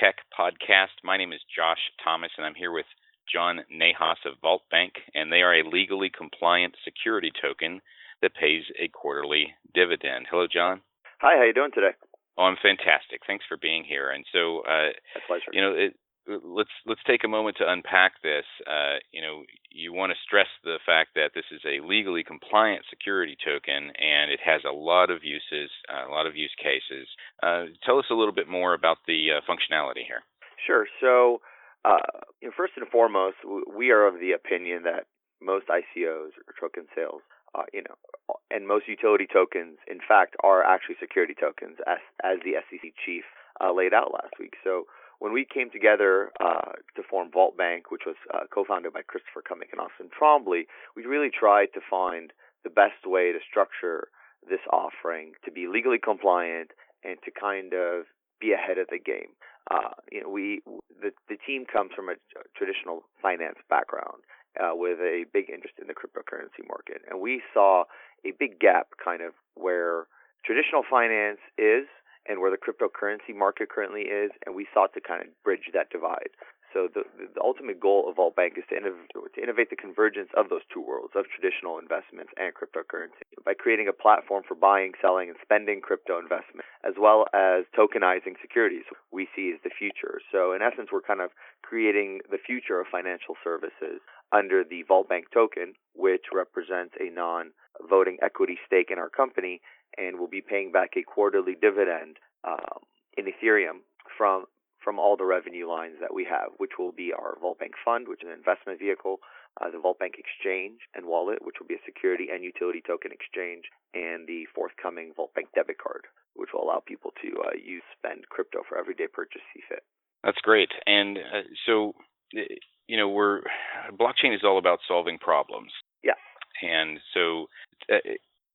Tech Podcast. My name is Josh Thomas and I'm here with John Nahas of Vault Bank, and they are a legally compliant security token that pays a quarterly dividend. Hello, John. Hi, how you doing today? Oh, I'm fantastic. Thanks for being here. And so, uh, pleasure. you know, it, let's let's take a moment to unpack this. Uh, you know, you want to stress the fact that this is a legally compliant security token, and it has a lot of uses, uh, a lot of use cases. Uh, tell us a little bit more about the uh, functionality here. Sure. So, uh, you know, first and foremost, we are of the opinion that most ICOs or token sales, uh, you know, and most utility tokens, in fact, are actually security tokens, as as the SEC chief laid out last week. So when we came together uh, to form Vault Bank, which was uh, co-founded by Christopher Cummick and Austin Trombley, we really tried to find the best way to structure this offering to be legally compliant and to kind of be ahead of the game. Uh, you know, we the the team comes from a traditional finance background uh, with a big interest in the cryptocurrency market, and we saw a big gap kind of where traditional finance is and where the cryptocurrency market currently is, and we sought to kind of bridge that divide. So the, the ultimate goal of Vault Bank is to innovate, to innovate the convergence of those two worlds of traditional investments and cryptocurrency by creating a platform for buying, selling, and spending crypto investment, as well as tokenizing securities. We see as the future. So in essence, we're kind of creating the future of financial services under the Vault Bank token, which represents a non-voting equity stake in our company and will be paying back a quarterly dividend um, in Ethereum from from all the revenue lines that we have, which will be our Vault Bank Fund, which is an investment vehicle, uh, the Vault Bank Exchange and Wallet, which will be a security and utility token exchange, and the forthcoming Vault Bank debit card, which will allow people to uh, use spend crypto for everyday purchase fit. That's great. And uh, so, you know, we're blockchain is all about solving problems. Yeah. And so, uh,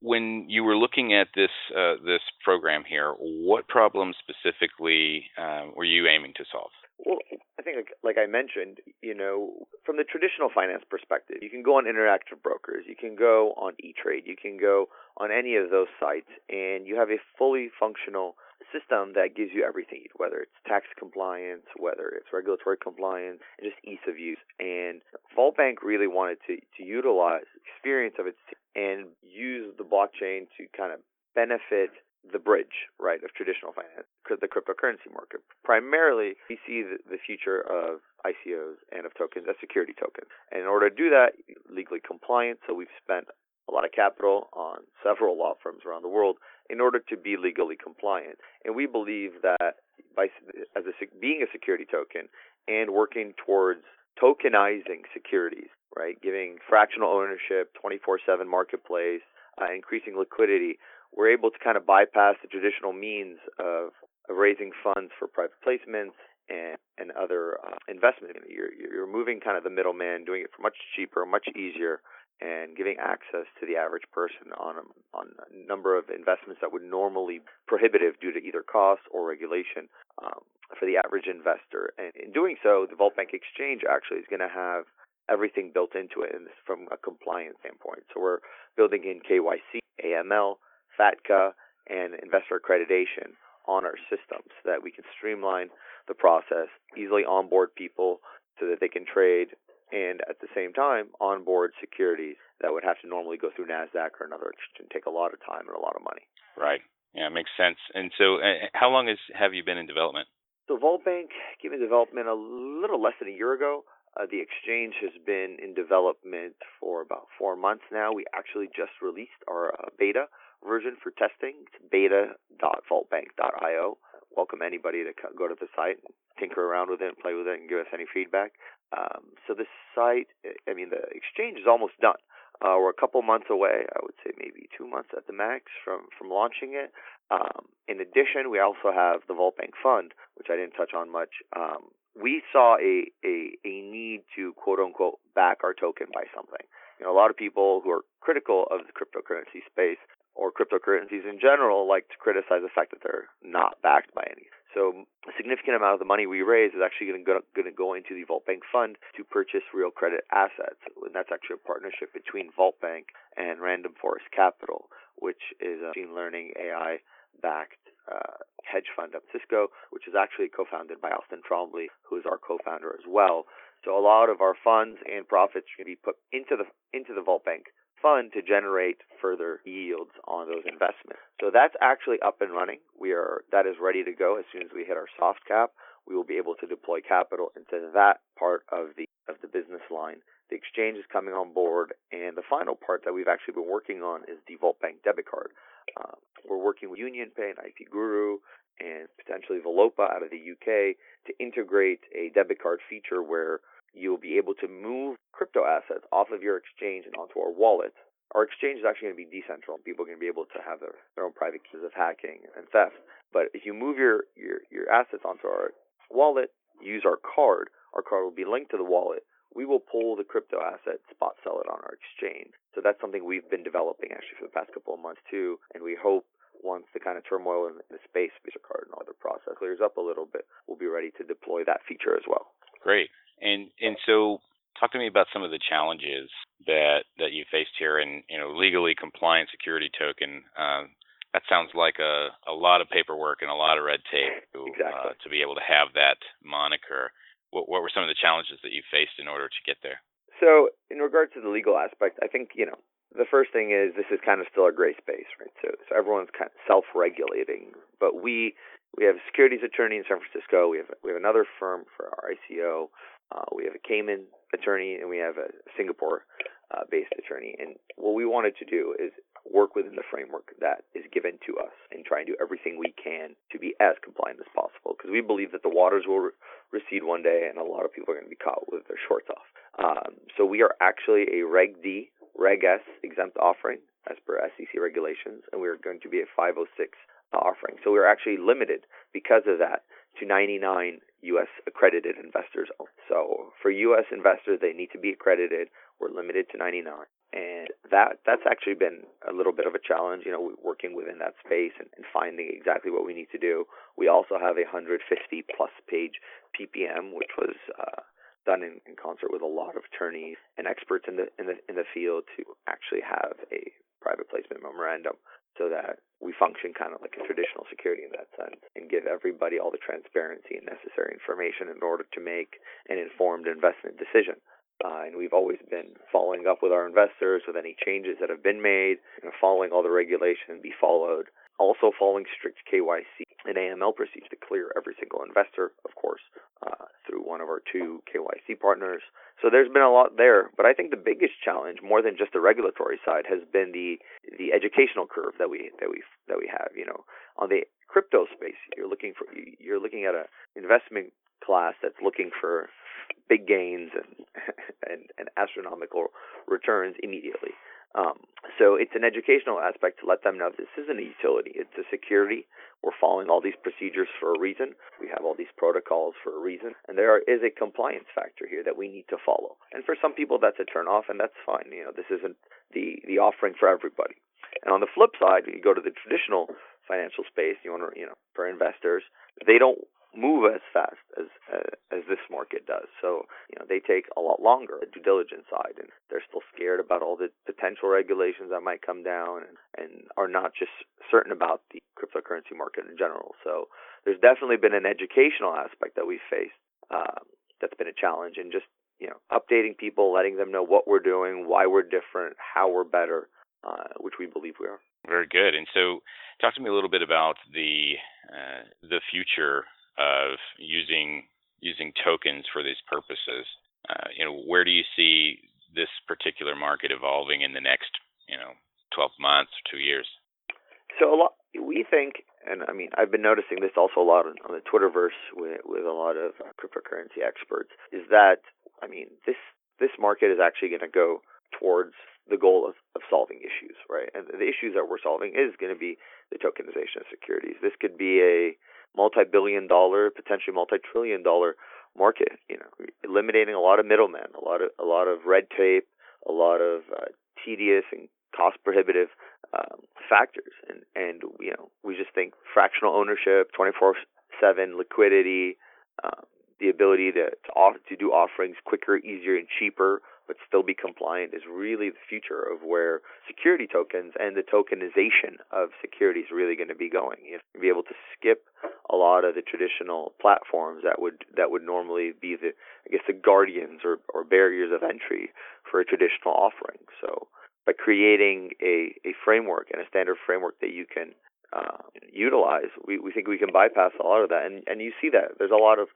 when you were looking at this uh, this program here, what problems specifically uh, were you aiming to solve? Well, I think, like, like, I mentioned, you know, from the traditional finance perspective, you can go on interactive brokers, you can go on E-Trade, you can go on any of those sites, and you have a fully functional system that gives you everything, whether it's tax compliance, whether it's regulatory compliance, and just ease of use. And Vault Bank really wanted to, to utilize experience of its and use the blockchain to kind of benefit the bridge, right, of traditional finance, the cryptocurrency market. Primarily, we see the, future of ICOs and of tokens as security tokens. And in order to do that, legally compliant, so we've spent a lot of capital on several law firms around the world in order to be legally compliant. And we believe that by as a, being a security token and working towards tokenizing securities, right, giving fractional ownership, 24/7 marketplace, uh, increasing liquidity, we're able to kind of bypass the traditional means of, of raising funds for private placements and, and other uh, investment. You're, you're removing kind of the middleman, doing it for much cheaper, much easier, and giving access to the average person on a, on a number of investments that would normally be prohibitive due to either cost or regulation um, for the average investor. And in doing so, the Vault Bank Exchange actually is going to have everything built into it from a compliance standpoint. So we're building in KYC, AML, FATCA, and investor accreditation on our systems so that we can streamline the process, easily onboard people so that they can trade and at the same time onboard securities that would have to normally go through Nasdaq or another exchange and take a lot of time and a lot of money. Right. Yeah, it makes sense. And so, uh, how long has have you been in development? So, Vault Bank came in development a little less than a year ago. Uh, the exchange has been in development for about four months now. We actually just released our uh, beta version for testing. It's beta.vaultbank.io. Welcome anybody to go to the site, tinker around with it, play with it, and give us any feedback. Um, so the site, I mean, the exchange is almost done. Uh, we're a couple months away. I would say maybe two months at the max from from launching it. Um, in addition, we also have the Vault Bank Fund, which I didn't touch on much. Um, we saw a, a a need to quote unquote back our token by something. You know, a lot of people who are critical of the cryptocurrency space or cryptocurrencies in general like to criticize the fact that they're not backed by any. So a significant amount of the money we raise is actually going to go, going to go into the Vault Bank Fund to purchase real credit assets. And that's actually a partnership between Vault Bank and Random Forest Capital, which is a machine learning AI backed uh, hedge fund at Cisco, which is actually co-founded by Austin Trombley, who is our co-founder as well. So a lot of our funds and profits can be put into the into the Vault Bank fund to generate further yields on those investments. So that's actually up and running. We are that is ready to go as soon as we hit our soft cap. We will be able to deploy capital into that part of the of the business line. The exchange is coming on board, and the final part that we've actually been working on is the Vault Bank debit card. Uh, we're working with UnionPay and IP Guru and potentially Velopa out of the UK to integrate a debit card feature where you'll be able to move crypto assets off of your exchange and onto our wallet. Our exchange is actually going to be decentral. People are going to be able to have their, their own private keys of hacking and theft. But if you move your, your, your assets onto our wallet, use our card, our card will be linked to the wallet. We will pull the crypto asset, spot sell it on our exchange. So that's something we've been developing actually for the past couple of months too. And we hope once the kind of turmoil in the space Visa card and all other process clears up a little bit, we'll be ready to deploy that feature as well. Great. And and so talk to me about some of the challenges that that you faced here and you know legally compliant security token um, that sounds like a, a lot of paperwork and a lot of red tape to, exactly. uh, to be able to have that moniker what, what were some of the challenges that you faced in order to get there so in regards to the legal aspect i think you know the first thing is this is kind of still a gray space right so so everyone's kind of self-regulating but we we have a securities attorney in San Francisco. We have we have another firm for our ICO. Uh, we have a Cayman attorney and we have a Singapore uh, attorney. And what we wanted to do is work within the framework that is given to us and try and do everything we can to be as compliant as possible because we believe that the waters will re- recede one day and a lot of people are going to be caught with their shorts off. Um, so we are actually a Reg D, Reg S exempt offering as per SEC regulations, and we're going to be a 506 offering. So we're actually limited because of that to 99 U.S. accredited investors. So for U.S. investors, they need to be accredited. We're limited to 99, and that that's actually been a little bit of a challenge. You know, working within that space and, and finding exactly what we need to do. We also have a 150 plus page PPM, which was uh, done in, in concert with a lot of attorneys and experts in the in the in the field to actually have a private placement memorandum so that we function kind of like a traditional security in that sense and give everybody all the transparency and necessary information in order to make an informed investment decision. Uh, and we've always been following up with our investors with any changes that have been made, know, following all the regulation be followed, also following strict KYC and AML procedures to clear every single investor, of course, through one of our two KYC partners. So there's been a lot there, but I think the biggest challenge, more than just the regulatory side, has been the the educational curve that we that we that we have. You know, on the crypto space, you're looking for you're looking at a investment class that's looking for big gains and and, and astronomical returns immediately. Um, so it's an educational aspect to let them know this isn't a utility; it's a security. We're following all these procedures for a reason. We have all these protocols for a reason, and there is a compliance factor here that we need to follow. And for some people, that's a turnoff, and that's fine. You know, this isn't the the offering for everybody. And on the flip side, you go to the traditional financial space. You want to, you know, for investors, they don't move as fast as uh, as this market does. So you know they take a lot longer the due diligence side, and they're still scared about all the potential regulations that might come down, and, and are not just certain about the cryptocurrency market in general. So there's definitely been an educational aspect that we've faced um, that's been a challenge, and just you know updating people, letting them know what we're doing, why we're different, how we're better, uh, which we believe we are. Very good. And so, talk to me a little bit about the uh, the future of using using tokens for these purposes. Uh, you know, where do you see this particular market evolving in the next, you know, 12 months or two years? So a lot we think, and I mean, I've been noticing this also a lot on, on the Twitterverse with with a lot of cryptocurrency experts, is that I mean, this this market is actually going to go towards the goal of, of solving issues, right? And the issues that we're solving is going to be the tokenization of securities. This could be a multi-billion dollar, potentially multi-trillion dollar market. You know, eliminating a lot of middlemen, a lot of a lot of red tape, a lot of uh, tedious and cost prohibitive um, factors, and and you know we just think fractional ownership, twenty four seven liquidity, um, the ability to to, off, to do offerings quicker, easier, and cheaper but still be compliant is really the future of where security tokens and the tokenization of securities really going to be going. You be able to skip a lot of the traditional platforms that would that would normally be the I guess the guardians or, or barriers of entry for a traditional offering. So by creating a, a framework and a standard framework that you can uh, utilize, we, we think we can bypass a lot of that. And, and you see that. There's a lot of,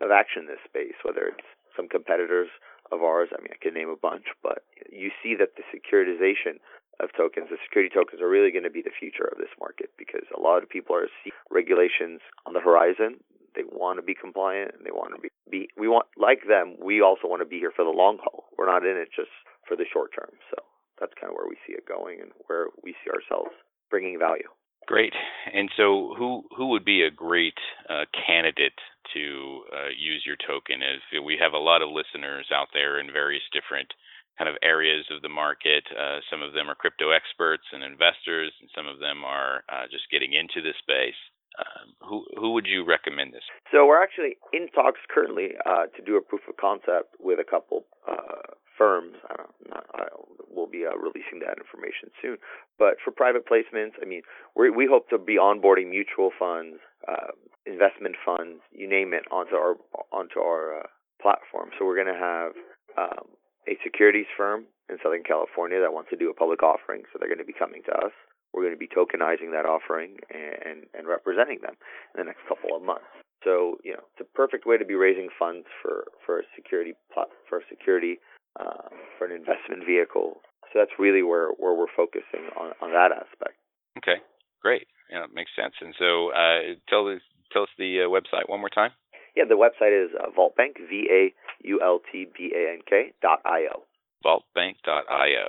of action in this space, whether it's some competitors of ours. I mean, I could name a bunch, but you see that the securitization of tokens, the security tokens, are really going to be the future of this market because a lot of people are seeing regulations on the horizon. They want to be compliant and they want to be, be we want like them. We also want to be here for the long haul. We're not in it just for the short term. So that's kind of where we see it going and where we see ourselves bringing value. Great. And so, who who would be a great uh, candidate to uh, use your token? Is we have a lot of listeners out there in various different kind of areas of the market. Uh, some of them are crypto experts and investors, and some of them are uh, just getting into the space. Um, who who would you recommend this? So we're actually in talks currently uh, to do a proof of concept with a couple uh, firms. I don't, not, I, we'll be uh, releasing that information soon. But for private placements, I mean, we we hope to be onboarding mutual funds, uh, investment funds, you name it, onto our onto our platform. So we're going to have um, a securities firm in Southern California that wants to do a public offering. So they're going to be coming to us. We're going to be tokenizing that offering and, and representing them in the next couple of months. So you know, it's a perfect way to be raising funds for for a security for a security uh, for an investment vehicle. So that's really where, where we're focusing on, on that aspect. Okay, great. Yeah, it makes sense. And so uh, tell, us, tell us the uh, website one more time. Yeah, the website is uh, Vaultbank, V A U L T B A N K dot I O. Vaultbank.io.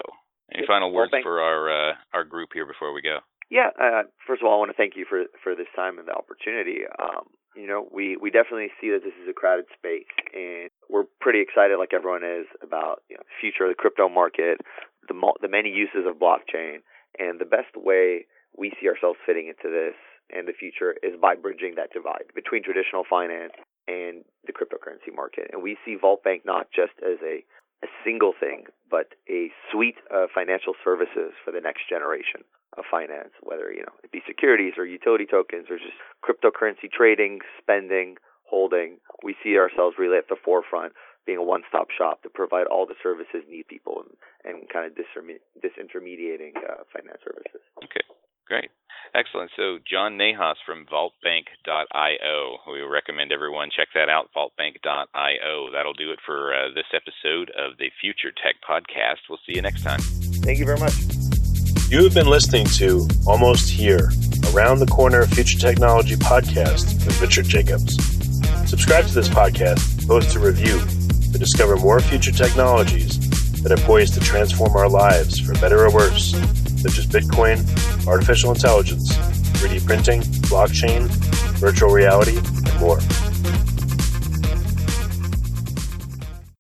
Any final words Vaultbank. for our uh, our group here before we go? Yeah, uh, first of all, I want to thank you for for this time and the opportunity. Um, you know, we we definitely see that this is a crowded space, and we're pretty excited, like everyone is, about you know, the future of the crypto market, the the many uses of blockchain, and the best way we see ourselves fitting into this and the future is by bridging that divide between traditional finance and the cryptocurrency market. And we see Vaultbank not just as a a single thing, but a suite of financial services for the next generation of finance, whether you know it be securities or utility tokens or just cryptocurrency trading, spending, holding. We see ourselves really at the forefront, being a one-stop shop to provide all the services need people and, and kind of disintermediating uh, finance services. Okay, great. Excellent. So John Nahas from vaultbank.io. We recommend everyone check that out, vaultbank.io. That'll do it for uh, this episode of the Future Tech Podcast. We'll see you next time. Thank you very much. You have been listening to Almost Here, Around the Corner Future Technology Podcast with Richard Jacobs. Subscribe to this podcast, post a review to discover more future technologies that are poised to transform our lives for better or worse such as Bitcoin, artificial intelligence, 3D printing, blockchain, virtual reality, and more.